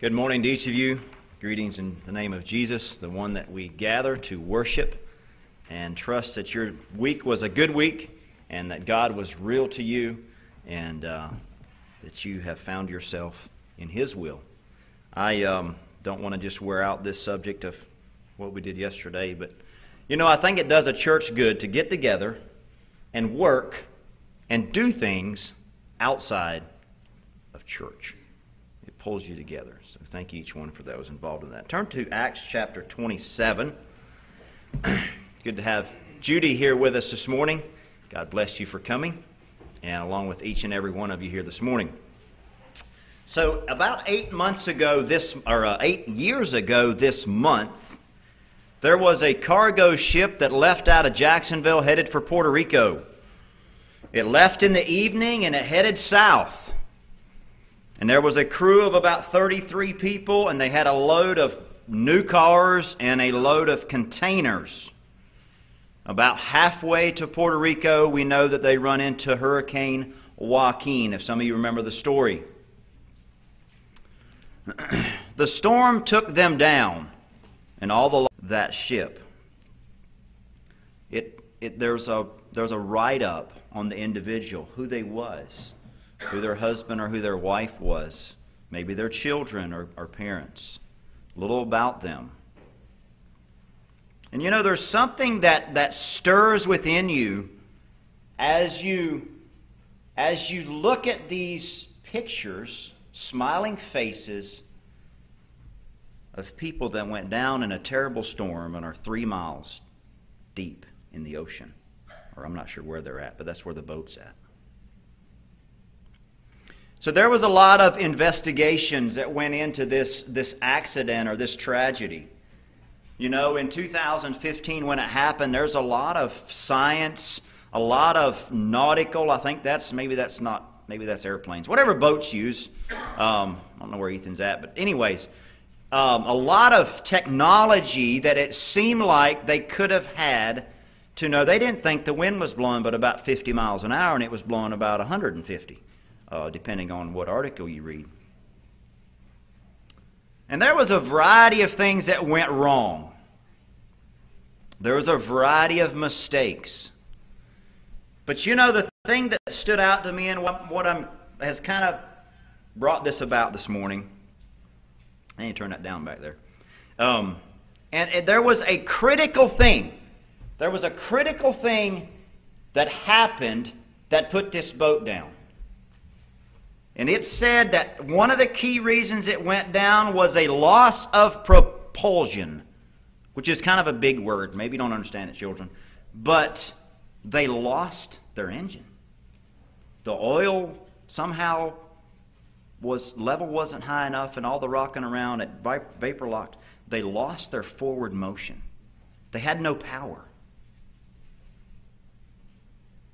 Good morning to each of you. Greetings in the name of Jesus, the one that we gather to worship and trust that your week was a good week and that God was real to you and uh, that you have found yourself in His will. I um, don't want to just wear out this subject of what we did yesterday, but you know, I think it does a church good to get together and work and do things outside of church. Pulls you together. So thank each one for those involved in that. Turn to Acts chapter 27. Good to have Judy here with us this morning. God bless you for coming, and along with each and every one of you here this morning. So, about eight months ago, this or uh, eight years ago this month, there was a cargo ship that left out of Jacksonville headed for Puerto Rico. It left in the evening and it headed south. And there was a crew of about 33 people, and they had a load of new cars and a load of containers. About halfway to Puerto Rico, we know that they run into Hurricane Joaquin, if some of you remember the story. the storm took them down and all the that ship. It, it, there's a, there's a write up on the individual, who they was who their husband or who their wife was, maybe their children or, or parents, a little about them. And you know, there's something that, that stirs within you as you as you look at these pictures, smiling faces of people that went down in a terrible storm and are three miles deep in the ocean. Or I'm not sure where they're at, but that's where the boat's at. So there was a lot of investigations that went into this, this accident or this tragedy. You know, in 2015 when it happened, there's a lot of science, a lot of nautical. I think that's maybe that's not maybe that's airplanes, whatever boats use. Um, I don't know where Ethan's at, but anyways, um, a lot of technology that it seemed like they could have had to know. They didn't think the wind was blowing but about 50 miles an hour, and it was blowing about 150 uh, depending on what article you read. And there was a variety of things that went wrong. There was a variety of mistakes. But you know, the thing that stood out to me and what, what I'm, has kind of brought this about this morning, I need to turn that down back there. Um, and, and there was a critical thing. There was a critical thing that happened that put this boat down. And it said that one of the key reasons it went down was a loss of propulsion, which is kind of a big word. Maybe you don't understand it, children. But they lost their engine. The oil somehow was level wasn't high enough and all the rocking around it vapor locked they lost their forward motion they had no power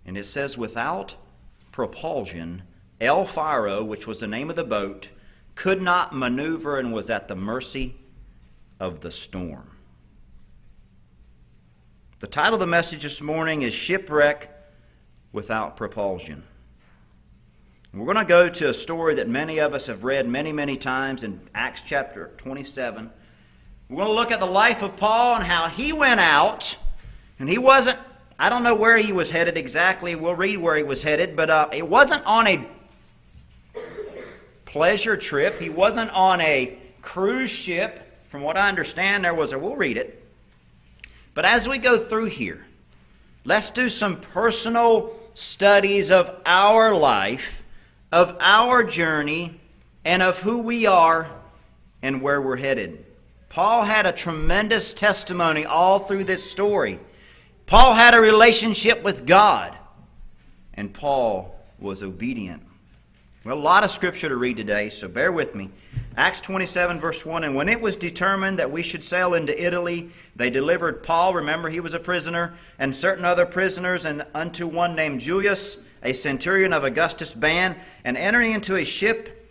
and it says without propulsion El Faro, which was the name of the boat, could not maneuver and was at the mercy of the storm. The title of the message this morning is Shipwreck Without Propulsion. We're going to go to a story that many of us have read many, many times in Acts chapter 27. We're going to look at the life of Paul and how he went out, and he wasn't, I don't know where he was headed exactly. We'll read where he was headed, but uh, it wasn't on a pleasure trip. He wasn't on a cruise ship. From what I understand, there was a, we'll read it. But as we go through here, let's do some personal studies of our life, of our journey, and of who we are and where we're headed. Paul had a tremendous testimony all through this story. Paul had a relationship with God, and Paul was obedient well, a lot of scripture to read today, so bear with me. Acts 27, verse 1 And when it was determined that we should sail into Italy, they delivered Paul, remember he was a prisoner, and certain other prisoners, and unto one named Julius, a centurion of Augustus' band, and entering into a ship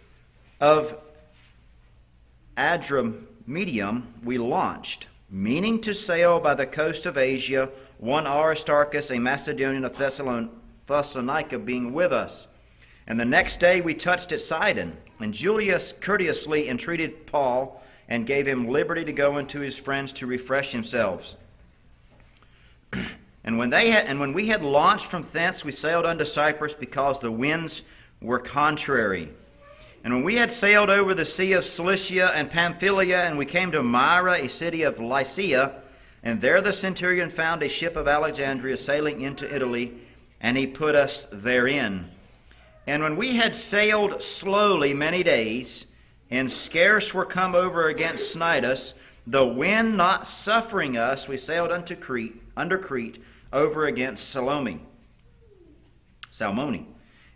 of Adramyttium, we launched, meaning to sail by the coast of Asia, one Aristarchus, a Macedonian of Thessalonica, being with us. And the next day we touched at Sidon. And Julius courteously entreated Paul and gave him liberty to go into his friends to refresh themselves. and when they had, and when we had launched from thence, we sailed unto Cyprus because the winds were contrary. And when we had sailed over the sea of Cilicia and Pamphylia, and we came to Myra, a city of Lycia, and there the centurion found a ship of Alexandria sailing into Italy, and he put us therein. And when we had sailed slowly many days, and scarce were come over against Cnidus, the wind not suffering us, we sailed unto Crete, under Crete, over against Salome, Salmone,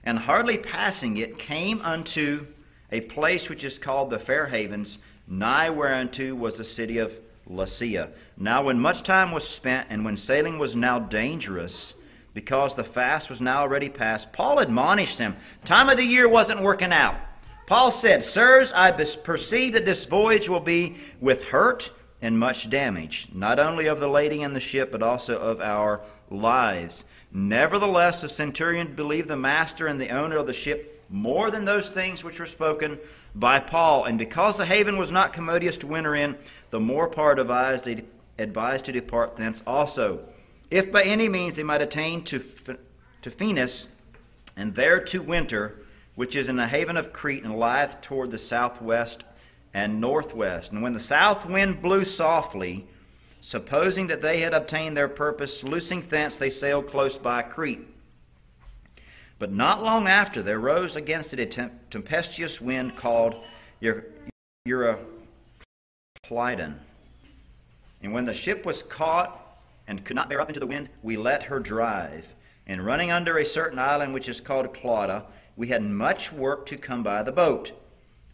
and hardly passing it, came unto a place which is called the Fair Havens, nigh whereunto was the city of Lasea. Now, when much time was spent, and when sailing was now dangerous, because the fast was now already past, Paul admonished them. Time of the year wasn't working out. Paul said, Sirs, I perceive that this voyage will be with hurt and much damage, not only of the lady and the ship, but also of our lives. Nevertheless, the centurion believed the master and the owner of the ship more than those things which were spoken by Paul. And because the haven was not commodious to winter in, the more part advised, they advised to depart thence also if by any means they might attain to, to Phoenix, and there to winter, which is in the haven of Crete, and lieth toward the southwest and northwest. And when the south wind blew softly, supposing that they had obtained their purpose, loosing thence, they sailed close by Crete. But not long after, there rose against it a tempestuous wind called Euroclydon. And when the ship was caught and could not bear up into the wind, we let her drive. And running under a certain island which is called Clauda, we had much work to come by the boat,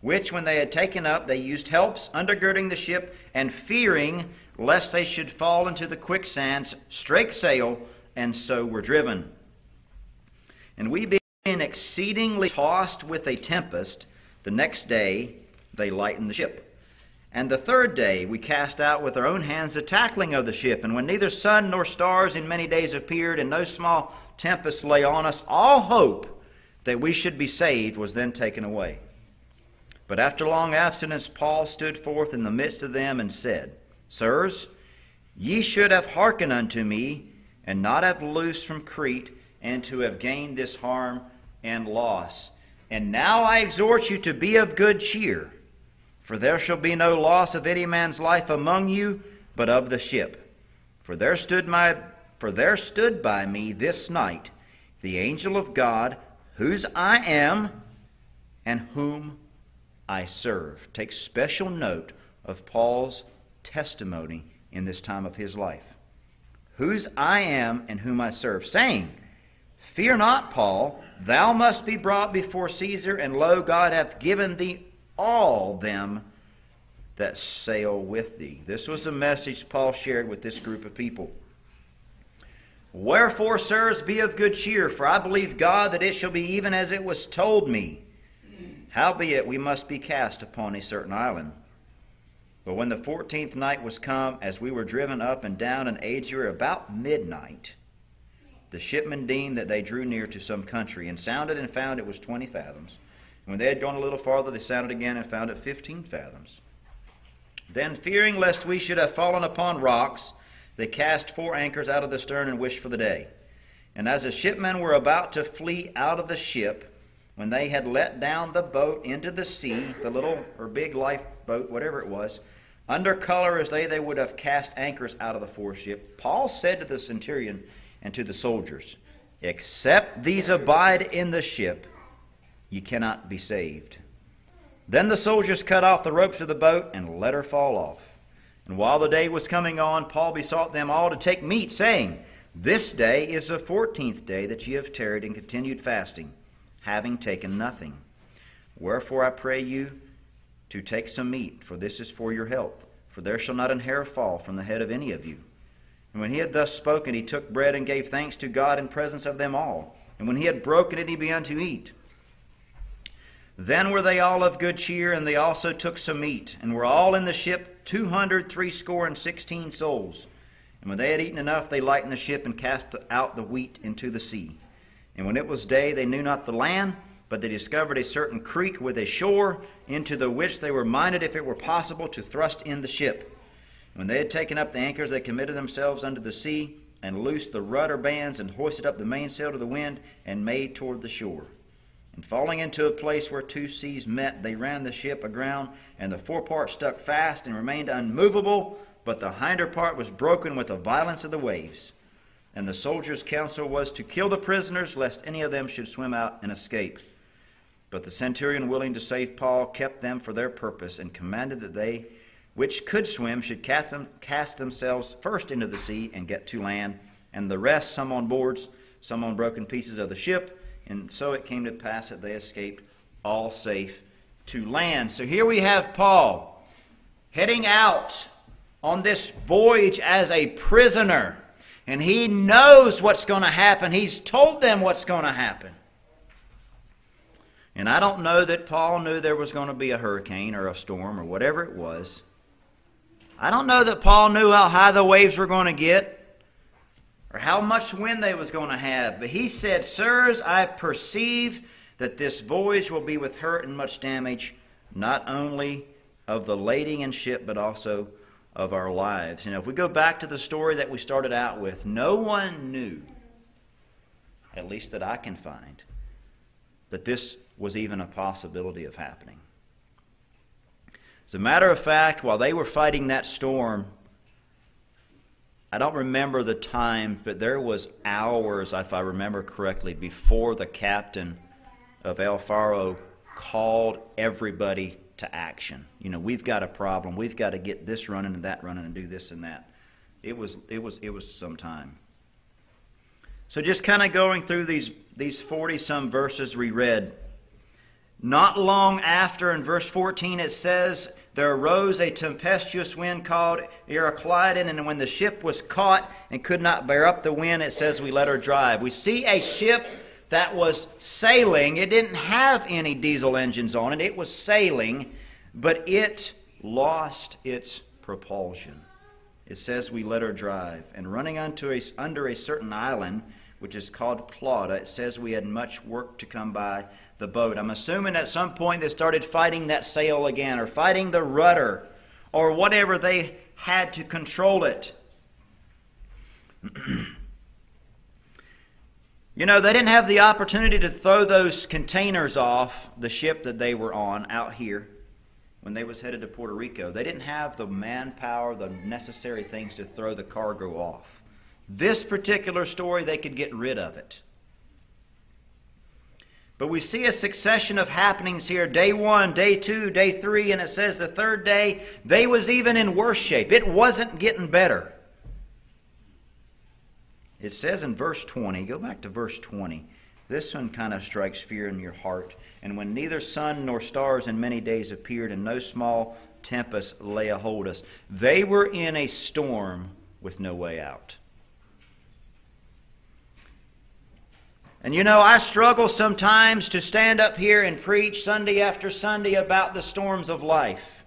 which when they had taken up, they used helps undergirding the ship, and fearing lest they should fall into the quicksands, strake sail, and so were driven. And we being exceedingly tossed with a tempest, the next day they lightened the ship. And the third day we cast out with our own hands the tackling of the ship. And when neither sun nor stars in many days appeared, and no small tempest lay on us, all hope that we should be saved was then taken away. But after long abstinence, Paul stood forth in the midst of them and said, Sirs, ye should have hearkened unto me, and not have loosed from Crete, and to have gained this harm and loss. And now I exhort you to be of good cheer for there shall be no loss of any man's life among you, but of the ship. For there stood my for there stood by me this night the angel of God, whose I am and whom I serve. Take special note of Paul's testimony in this time of his life. Whose I am and whom I serve, saying, Fear not, Paul, thou must be brought before Caesar, and lo, God hath given thee all them that sail with thee. This was the message Paul shared with this group of people. Wherefore, sirs, be of good cheer, for I believe God that it shall be even as it was told me. Howbeit, we must be cast upon a certain island. But when the fourteenth night was come, as we were driven up and down in Adria about midnight, the shipmen deemed that they drew near to some country, and sounded and found it was twenty fathoms. When they had gone a little farther, they sounded again and found it fifteen fathoms. Then, fearing lest we should have fallen upon rocks, they cast four anchors out of the stern and wished for the day. And as the shipmen were about to flee out of the ship, when they had let down the boat into the sea, the little or big lifeboat, whatever it was, under color as they, they would have cast anchors out of the foreship, Paul said to the centurion and to the soldiers, Except these abide in the ship, you cannot be saved. Then the soldiers cut off the ropes of the boat and let her fall off. And while the day was coming on, Paul besought them all to take meat, saying, This day is the fourteenth day that ye have tarried and continued fasting, having taken nothing. Wherefore I pray you to take some meat, for this is for your health. For there shall not an hair fall from the head of any of you. And when he had thus spoken, he took bread and gave thanks to God in presence of them all. And when he had broken it, he began to eat. Then were they all of good cheer, and they also took some meat, and were all in the ship two hundred threescore and sixteen souls. And when they had eaten enough, they lightened the ship and cast out the wheat into the sea. And when it was day, they knew not the land, but they discovered a certain creek with a shore, into the which they were minded, if it were possible, to thrust in the ship. When they had taken up the anchors, they committed themselves unto the sea, and loosed the rudder bands, and hoisted up the mainsail to the wind, and made toward the shore. And falling into a place where two seas met, they ran the ship aground, and the forepart stuck fast and remained unmovable, but the hinder part was broken with the violence of the waves. And the soldiers' counsel was to kill the prisoners, lest any of them should swim out and escape. But the centurion, willing to save Paul, kept them for their purpose, and commanded that they which could swim should cast, them, cast themselves first into the sea and get to land, and the rest, some on boards, some on broken pieces of the ship. And so it came to pass that they escaped all safe to land. So here we have Paul heading out on this voyage as a prisoner. And he knows what's going to happen. He's told them what's going to happen. And I don't know that Paul knew there was going to be a hurricane or a storm or whatever it was. I don't know that Paul knew how high the waves were going to get or how much wind they was going to have. But he said, Sirs, I perceive that this voyage will be with hurt and much damage, not only of the lading and ship, but also of our lives. You know, if we go back to the story that we started out with, no one knew, at least that I can find, that this was even a possibility of happening. As a matter of fact, while they were fighting that storm, I don't remember the time, but there was hours, if I remember correctly, before the captain of El Faro called everybody to action. You know, we've got a problem. We've got to get this running and that running and do this and that. It was it was it was some time. So just kind of going through these these 40 some verses we read. Not long after in verse 14 it says there arose a tempestuous wind called Euroclydon, and when the ship was caught and could not bear up the wind, it says we let her drive. We see a ship that was sailing. It didn't have any diesel engines on it, it was sailing, but it lost its propulsion. It says we let her drive. And running unto a, under a certain island, which is called Clauda, it says we had much work to come by the boat. I'm assuming at some point they started fighting that sail again, or fighting the rudder, or whatever they had to control it. You know, they didn't have the opportunity to throw those containers off the ship that they were on out here when they was headed to Puerto Rico. They didn't have the manpower, the necessary things to throw the cargo off. This particular story, they could get rid of it. But we see a succession of happenings here day one, day two, day three, and it says the third day, they was even in worse shape. It wasn't getting better. It says in verse 20, go back to verse 20. This one kind of strikes fear in your heart. And when neither sun nor stars in many days appeared, and no small tempest lay a hold us, they were in a storm with no way out. And you know, I struggle sometimes to stand up here and preach Sunday after Sunday about the storms of life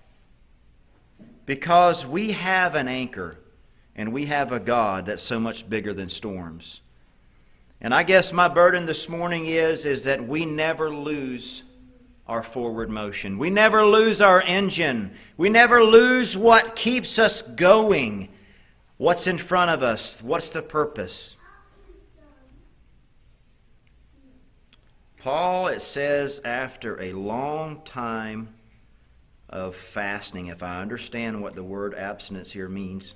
because we have an anchor and we have a God that's so much bigger than storms. And I guess my burden this morning is, is that we never lose our forward motion. We never lose our engine. We never lose what keeps us going. What's in front of us? What's the purpose? Paul, it says, after a long time of fasting, if I understand what the word abstinence here means,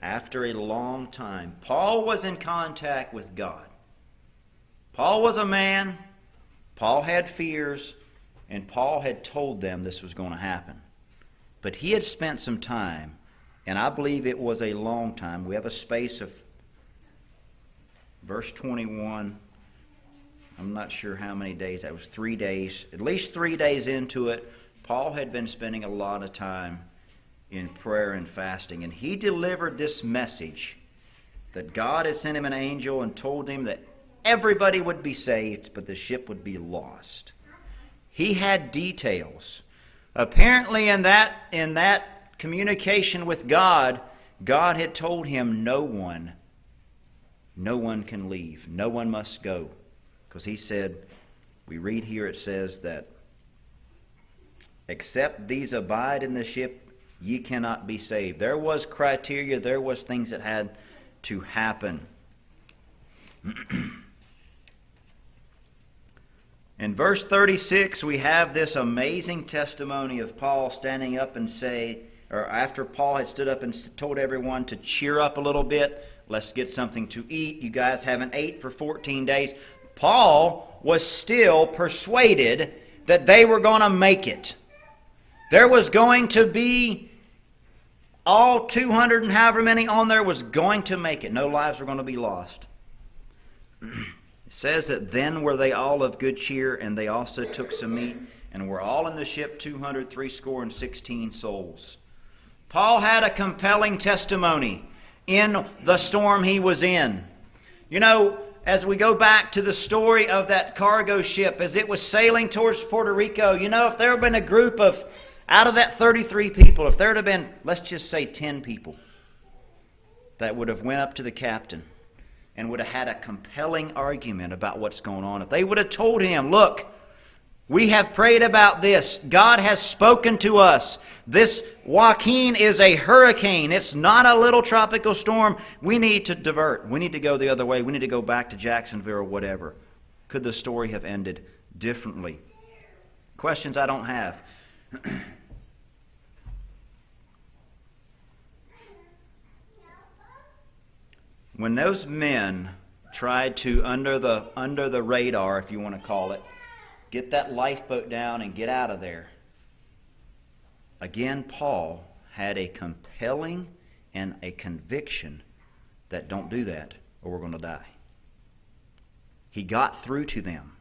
after a long time. Paul was in contact with God. Paul was a man, Paul had fears, and Paul had told them this was going to happen. But he had spent some time, and I believe it was a long time. We have a space of verse 21. I'm not sure how many days. That was three days. At least three days into it, Paul had been spending a lot of time in prayer and fasting. And he delivered this message that God had sent him an angel and told him that everybody would be saved, but the ship would be lost. He had details. Apparently, in that, in that communication with God, God had told him no one, no one can leave. No one must go. Because he said, we read here it says that, except these abide in the ship, ye cannot be saved. There was criteria, there was things that had to happen. In verse 36, we have this amazing testimony of Paul standing up and say, or after Paul had stood up and told everyone to cheer up a little bit, let's get something to eat. You guys haven't ate for 14 days. Paul was still persuaded that they were going to make it. There was going to be all 200 and however many on there was going to make it. No lives were going to be lost. It says that then were they all of good cheer, and they also took some meat, and were all in the ship two hundred three score and sixteen souls. Paul had a compelling testimony in the storm he was in. You know, as we go back to the story of that cargo ship as it was sailing towards Puerto Rico, you know, if there had been a group of, out of that 33 people, if there had been, let's just say 10 people, that would have went up to the captain and would have had a compelling argument about what's going on. If they would have told him, look, we have prayed about this. God has spoken to us. This Joaquin is a hurricane. It's not a little tropical storm. We need to divert. We need to go the other way. We need to go back to Jacksonville or whatever. Could the story have ended differently? Questions I don't have. when those men tried to under the under the radar if you want to call it get that lifeboat down and get out of there. Again paul had a compelling and a conviction that don't do that or we're going to die. He got through to them.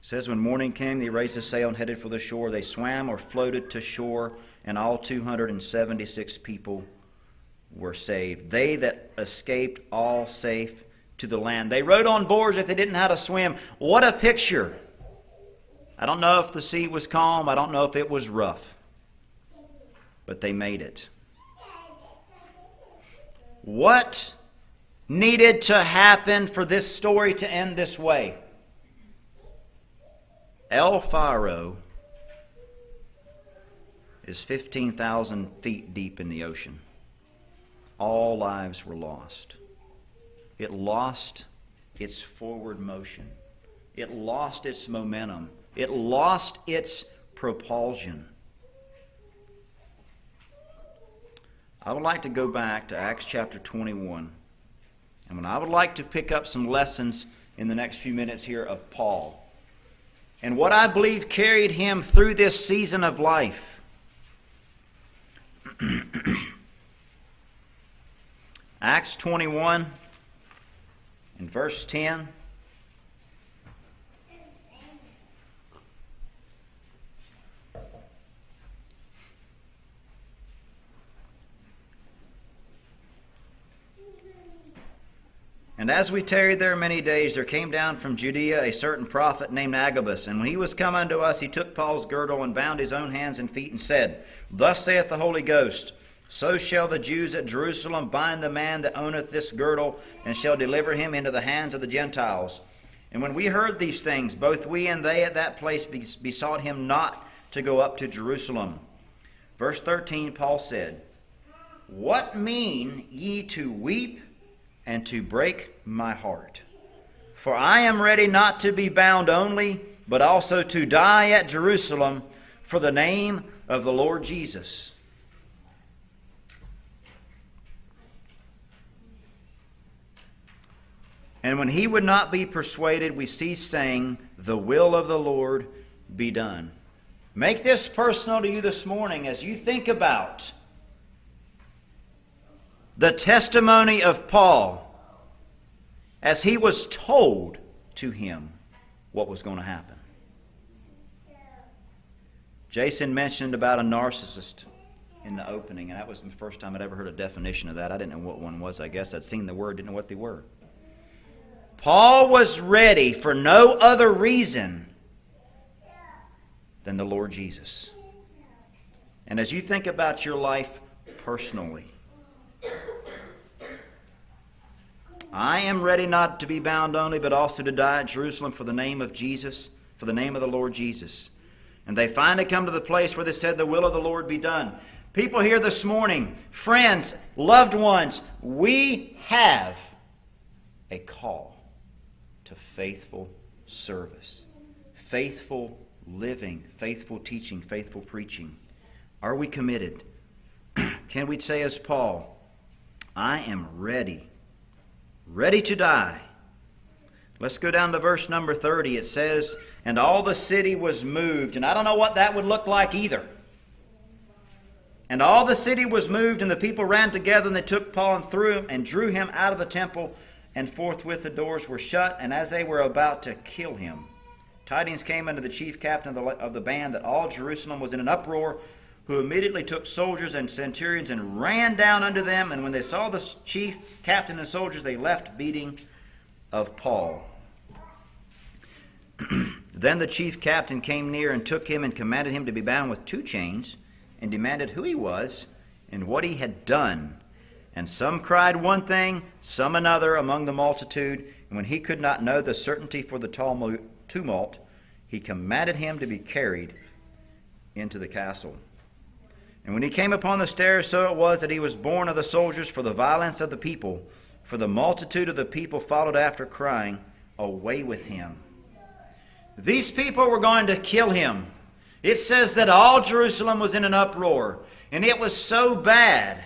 It says when morning came they raised the sail and headed for the shore. They swam or floated to shore and all 276 people were saved. They that escaped all safe to the land. They rode on boards if they didn't know how to swim. What a picture! I don't know if the sea was calm, I don't know if it was rough, but they made it. What needed to happen for this story to end this way? El Faro is 15,000 feet deep in the ocean all lives were lost. It lost its forward motion. It lost its momentum. It lost its propulsion. I would like to go back to Acts chapter 21. And I would like to pick up some lessons in the next few minutes here of Paul. And what I believe carried him through this season of life. Acts 21 in verse 10. And as we tarried there many days, there came down from Judea a certain prophet named Agabus. And when he was come unto us, he took Paul's girdle and bound his own hands and feet, and said, Thus saith the Holy Ghost, so shall the Jews at Jerusalem bind the man that owneth this girdle, and shall deliver him into the hands of the Gentiles. And when we heard these things, both we and they at that place besought him not to go up to Jerusalem. Verse 13, Paul said, What mean ye to weep and to break my heart? For I am ready not to be bound only, but also to die at Jerusalem for the name of the Lord Jesus. And when he would not be persuaded, we cease saying, The will of the Lord be done. Make this personal to you this morning as you think about the testimony of Paul as he was told to him what was going to happen. Jason mentioned about a narcissist in the opening, and that was the first time I'd ever heard a definition of that. I didn't know what one was, I guess. I'd seen the word, didn't know what they were. Paul was ready for no other reason than the Lord Jesus. And as you think about your life personally, I am ready not to be bound only, but also to die at Jerusalem for the name of Jesus, for the name of the Lord Jesus. And they finally come to the place where they said, The will of the Lord be done. People here this morning, friends, loved ones, we have a call to faithful service, faithful living, faithful teaching, faithful preaching. Are we committed? Can we say, as Paul, I am ready, ready to die? Let's go down to verse number 30. It says, And all the city was moved. And I don't know what that would look like either. And all the city was moved, and the people ran together, and they took Paul and threw him and drew him out of the temple, and forthwith the doors were shut. And as they were about to kill him, tidings came unto the chief captain of the, of the band that all Jerusalem was in an uproar, who immediately took soldiers and centurions and ran down unto them. And when they saw the chief captain and soldiers, they left beating of Paul. then the chief captain came near and took him and commanded him to be bound with two chains and demanded who he was and what he had done. And some cried one thing, some another among the multitude. And when he could not know the certainty for the tumult, he commanded him to be carried into the castle. And when he came upon the stairs, so it was that he was borne of the soldiers for the violence of the people. For the multitude of the people followed after, crying, Away with him. These people were going to kill him. It says that all Jerusalem was in an uproar, and it was so bad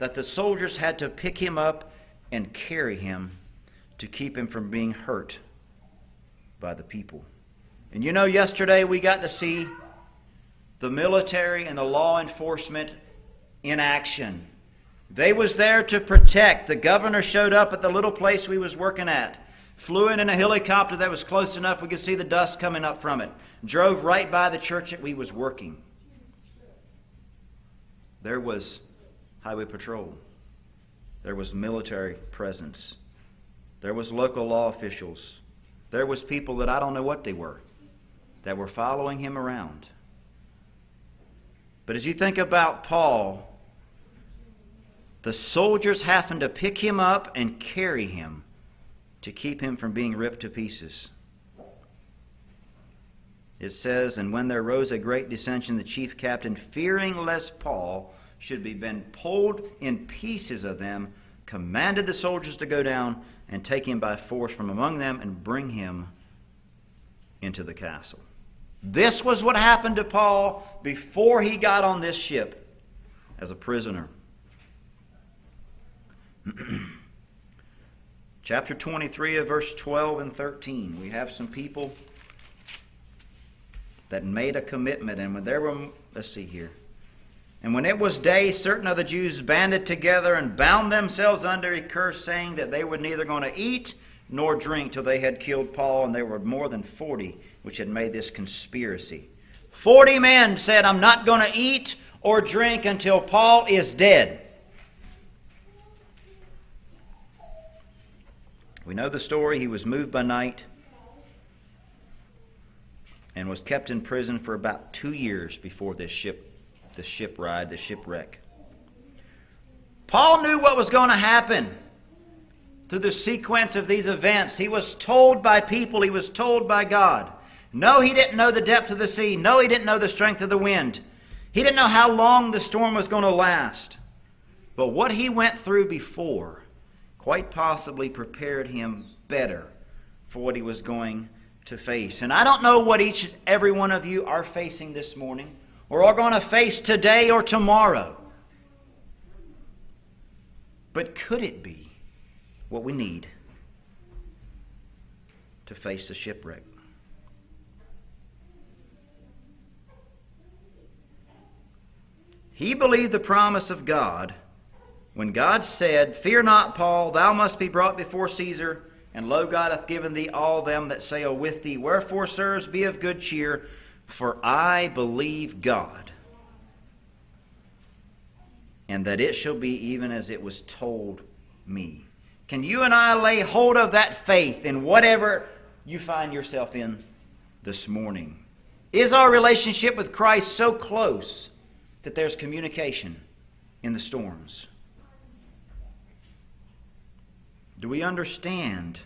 that the soldiers had to pick him up and carry him to keep him from being hurt by the people. And you know, yesterday we got to see the military and the law enforcement in action. They was there to protect. The governor showed up at the little place we was working at. Flew in in a helicopter that was close enough we could see the dust coming up from it. Drove right by the church that we was working. There was highway patrol. There was military presence. There was local law officials. There was people that I don't know what they were that were following him around. But as you think about Paul, the soldiers having to pick him up and carry him to keep him from being ripped to pieces. It says, And when there rose a great dissension, the chief captain, fearing lest Paul should be been pulled in pieces of them, commanded the soldiers to go down and take him by force from among them and bring him into the castle. This was what happened to Paul before he got on this ship as a prisoner. Chapter 23 of verse 12 and 13. We have some people that made a commitment, and when there were, let's see here. And when it was day, certain of the Jews banded together and bound themselves under a curse, saying that they were neither going to eat nor drink till they had killed Paul, and there were more than forty which had made this conspiracy. Forty men said, I'm not going to eat or drink until Paul is dead. We know the story. He was moved by night and was kept in prison for about two years before this ship, the ship ride, the shipwreck. Paul knew what was going to happen through the sequence of these events. He was told by people, he was told by God. No, he didn't know the depth of the sea. No, he didn't know the strength of the wind. He didn't know how long the storm was going to last. But what he went through before quite possibly prepared him better for what he was going to face. And I don't know what each and every one of you are facing this morning or are all going to face today or tomorrow. But could it be what we need to face the shipwreck? He believed the promise of God when God said, Fear not, Paul, thou must be brought before Caesar, and lo, God hath given thee all them that sail with thee. Wherefore, sirs, be of good cheer, for I believe God, and that it shall be even as it was told me. Can you and I lay hold of that faith in whatever you find yourself in this morning? Is our relationship with Christ so close that there's communication in the storms. Do we understand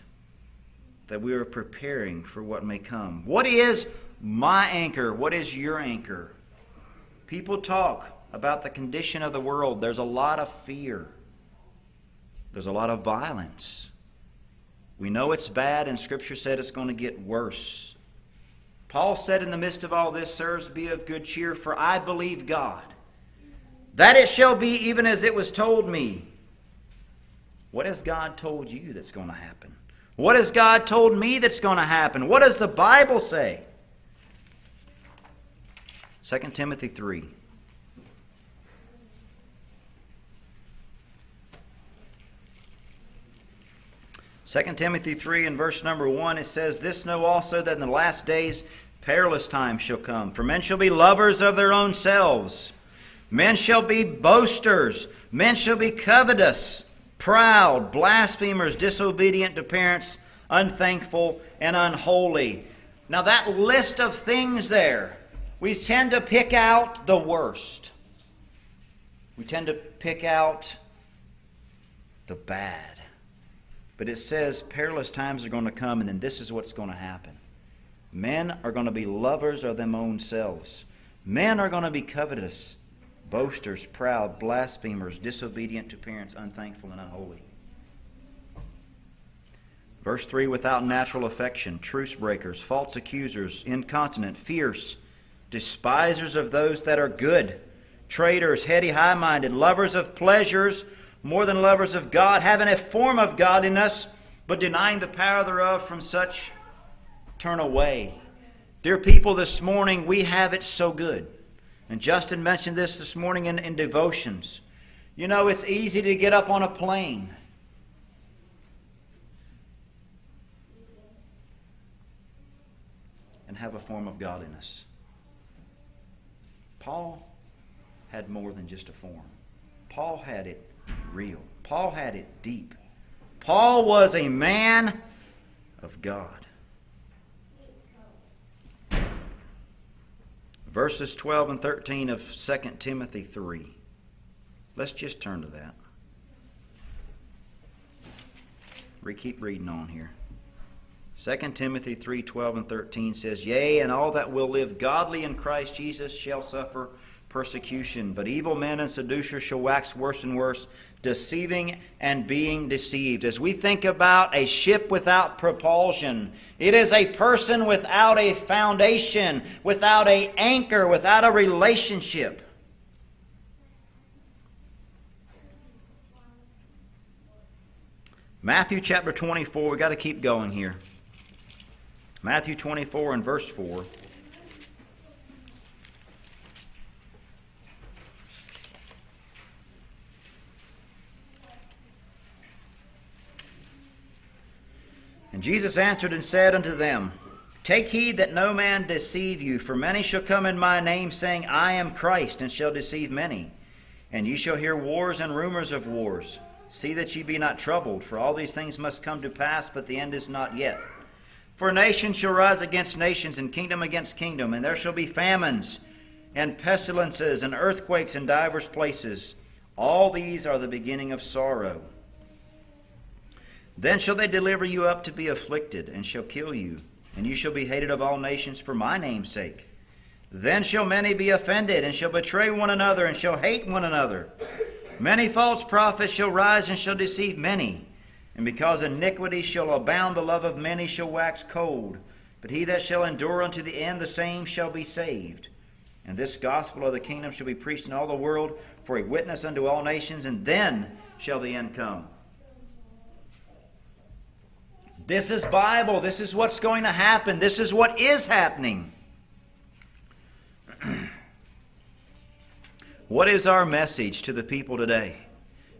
that we are preparing for what may come? What is my anchor? What is your anchor? People talk about the condition of the world. There's a lot of fear, there's a lot of violence. We know it's bad, and Scripture said it's going to get worse. Paul said, In the midst of all this, sirs, be of good cheer, for I believe God, that it shall be even as it was told me. What has God told you that's going to happen? What has God told me that's going to happen? What does the Bible say? 2 Timothy 3. 2 Timothy 3 and verse number 1, it says, This know also that in the last days perilous times shall come. For men shall be lovers of their own selves. Men shall be boasters. Men shall be covetous, proud, blasphemers, disobedient to parents, unthankful, and unholy. Now, that list of things there, we tend to pick out the worst. We tend to pick out the bad. But it says perilous times are going to come, and then this is what's going to happen. Men are going to be lovers of their own selves. Men are going to be covetous, boasters, proud, blasphemers, disobedient to parents, unthankful, and unholy. Verse 3 without natural affection, truce breakers, false accusers, incontinent, fierce, despisers of those that are good, traitors, heady, high minded, lovers of pleasures more than lovers of God, having a form of godliness, but denying the power thereof, from such turn away. Dear people, this morning we have it so good. And Justin mentioned this this morning in, in devotions. You know, it's easy to get up on a plane. And have a form of godliness. Paul had more than just a form. Paul had it real. Paul had it deep. Paul was a man of God. Verses 12 and 13 of 2 Timothy 3. Let's just turn to that. We keep reading on here. 2 Timothy 3 12 and 13 says, Yea, and all that will live godly in Christ Jesus shall suffer persecution. But evil men and seducers shall wax worse and worse, deceiving and being deceived. As we think about a ship without propulsion, it is a person without a foundation, without a anchor, without a relationship. Matthew chapter 24, we've got to keep going here. Matthew 24 and verse 4. And Jesus answered and said unto them, Take heed that no man deceive you, for many shall come in my name, saying, I am Christ, and shall deceive many. And ye shall hear wars and rumors of wars. See that ye be not troubled, for all these things must come to pass, but the end is not yet. For nation shall rise against nations, and kingdom against kingdom, and there shall be famines, and pestilences, and earthquakes in divers places. All these are the beginning of sorrow. Then shall they deliver you up to be afflicted, and shall kill you, and you shall be hated of all nations for my name's sake. Then shall many be offended, and shall betray one another, and shall hate one another. Many false prophets shall rise and shall deceive many. And because iniquity shall abound, the love of many shall wax cold. But he that shall endure unto the end, the same shall be saved. And this gospel of the kingdom shall be preached in all the world for a witness unto all nations, and then shall the end come. This is Bible. This is what's going to happen. This is what is happening. what is our message to the people today?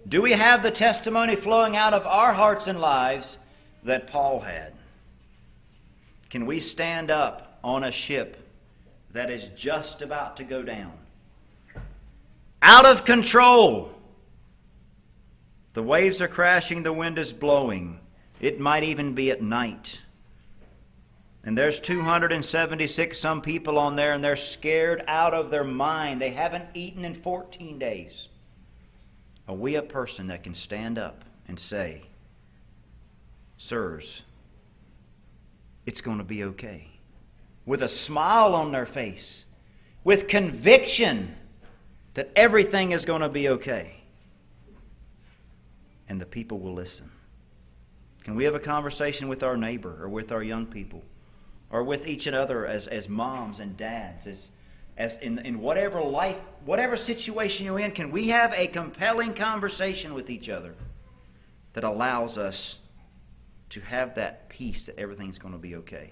Do we have the testimony flowing out of our hearts and lives that Paul had? Can we stand up on a ship that is just about to go down? Out of control. The waves are crashing, the wind is blowing. It might even be at night. And there's 276 some people on there, and they're scared out of their mind. They haven't eaten in 14 days. Are we a person that can stand up and say, sirs, it's going to be okay. With a smile on their face, with conviction that everything is going to be okay. And the people will listen. Can we have a conversation with our neighbor or with our young people or with each other as, as moms and dads, as, as in, in whatever life, whatever situation you're in? Can we have a compelling conversation with each other that allows us to have that peace that everything's going to be okay?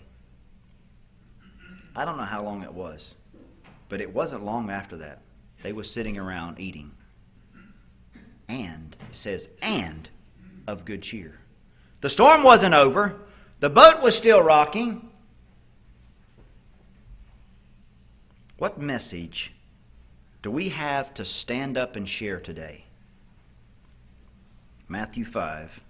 I don't know how long it was, but it wasn't long after that. They were sitting around eating. And, it says, and of good cheer. The storm wasn't over, the boat was still rocking. What message do we have to stand up and share today? Matthew 5.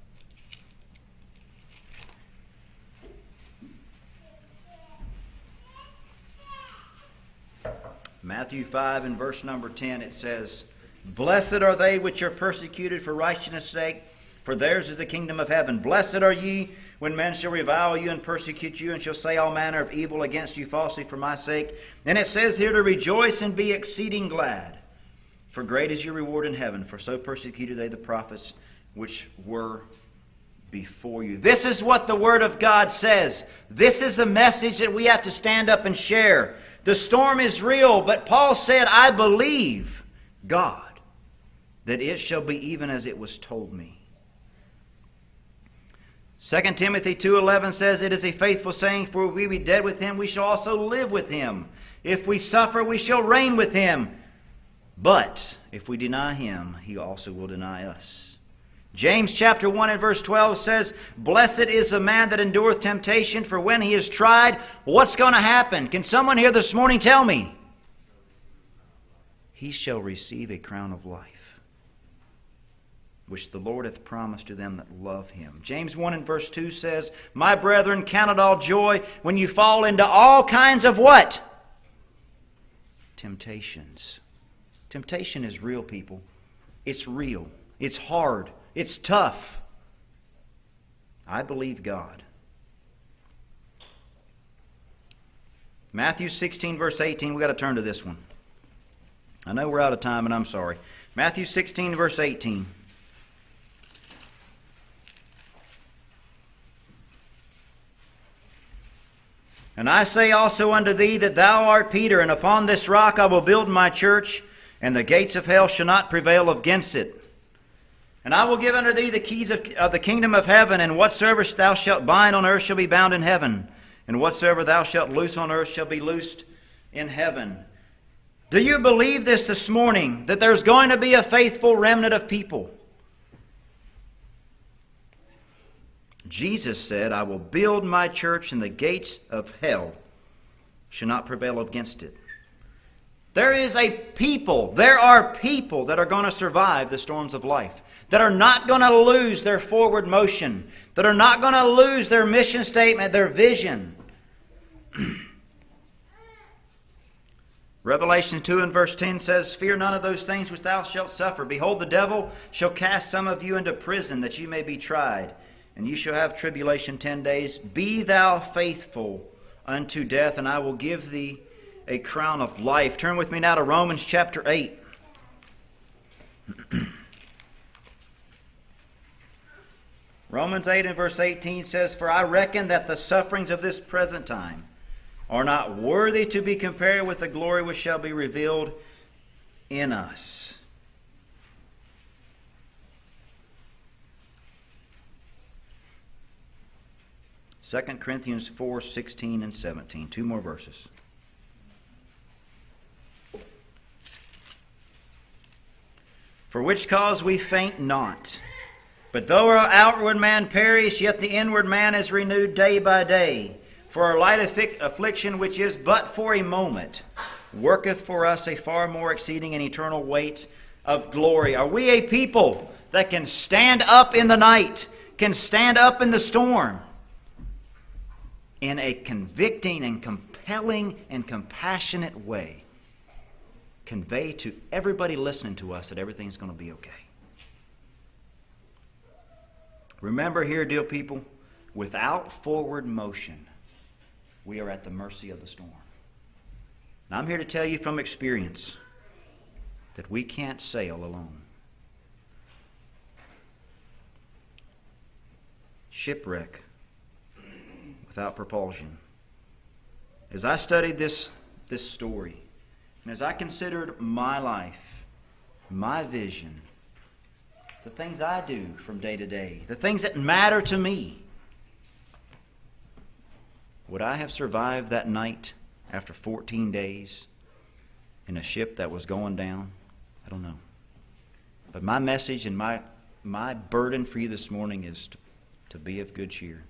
Matthew 5 and verse number 10, it says, Blessed are they which are persecuted for righteousness' sake, for theirs is the kingdom of heaven. Blessed are ye when men shall revile you and persecute you, and shall say all manner of evil against you falsely for my sake. And it says here to rejoice and be exceeding glad, for great is your reward in heaven, for so persecuted they the prophets which were before you. This is what the Word of God says. This is the message that we have to stand up and share. The storm is real, but Paul said, I believe God that it shall be even as it was told me. 2 Timothy 2:11 says it is a faithful saying for if we be dead with him we shall also live with him if we suffer we shall reign with him but if we deny him he also will deny us James chapter 1 and verse 12 says, Blessed is the man that endureth temptation, for when he is tried, what's going to happen? Can someone here this morning tell me? He shall receive a crown of life, which the Lord hath promised to them that love him. James 1 and verse 2 says, My brethren, count it all joy when you fall into all kinds of what? Temptations. Temptation is real, people. It's real. It's hard. It's tough. I believe God. Matthew 16, verse 18. We've got to turn to this one. I know we're out of time, and I'm sorry. Matthew 16, verse 18. And I say also unto thee that thou art Peter, and upon this rock I will build my church, and the gates of hell shall not prevail against it. And I will give unto thee the keys of, of, the kingdom of heaven, and whatsoever thou shalt bind on earth shall be bound in heaven, and whatsoever thou shalt loose on earth shall be loosed in heaven. Do you believe this this morning, that there's going to be a faithful remnant of people? Jesus said, I will build my church, and the gates of hell shall not prevail against it. There is a people, there are people that are going to survive the storms of life that are not going to lose their forward motion, that are not going to lose their mission statement, their vision. Revelation 2 and verse 10 says, Fear none of those things which thou shalt suffer. Behold, the devil shall cast some of you into prison that you may be tried, and you shall have tribulation ten days. Be thou faithful unto death, and I will give thee a crown of life. Turn with me now to Romans chapter 8. Romans 8 and verse 18 says, For I reckon that the sufferings of this present time are not worthy to be compared with the glory which shall be revealed in us. Second Corinthians 4 16 and 17. Two more verses. For which cause we faint not. But though our outward man perish, yet the inward man is renewed day by day. For our light affliction, which is but for a moment, worketh for us a far more exceeding and eternal weight of glory. Are we a people that can stand up in the night, can stand up in the storm, in a convicting and compelling and compassionate way, convey to everybody listening to us that everything's going to be okay? Remember here, dear people, without forward motion, we are at the mercy of the storm. And I'm here to tell you from experience that we can't sail alone. Shipwreck without propulsion. As I studied this, this story, and as I considered my life, my vision, the things I do from day to day, the things that matter to me, would I have survived that night after 14 days in a ship that was going down? I don't know. But my message and my, my burden for you this morning is to, to be of good cheer.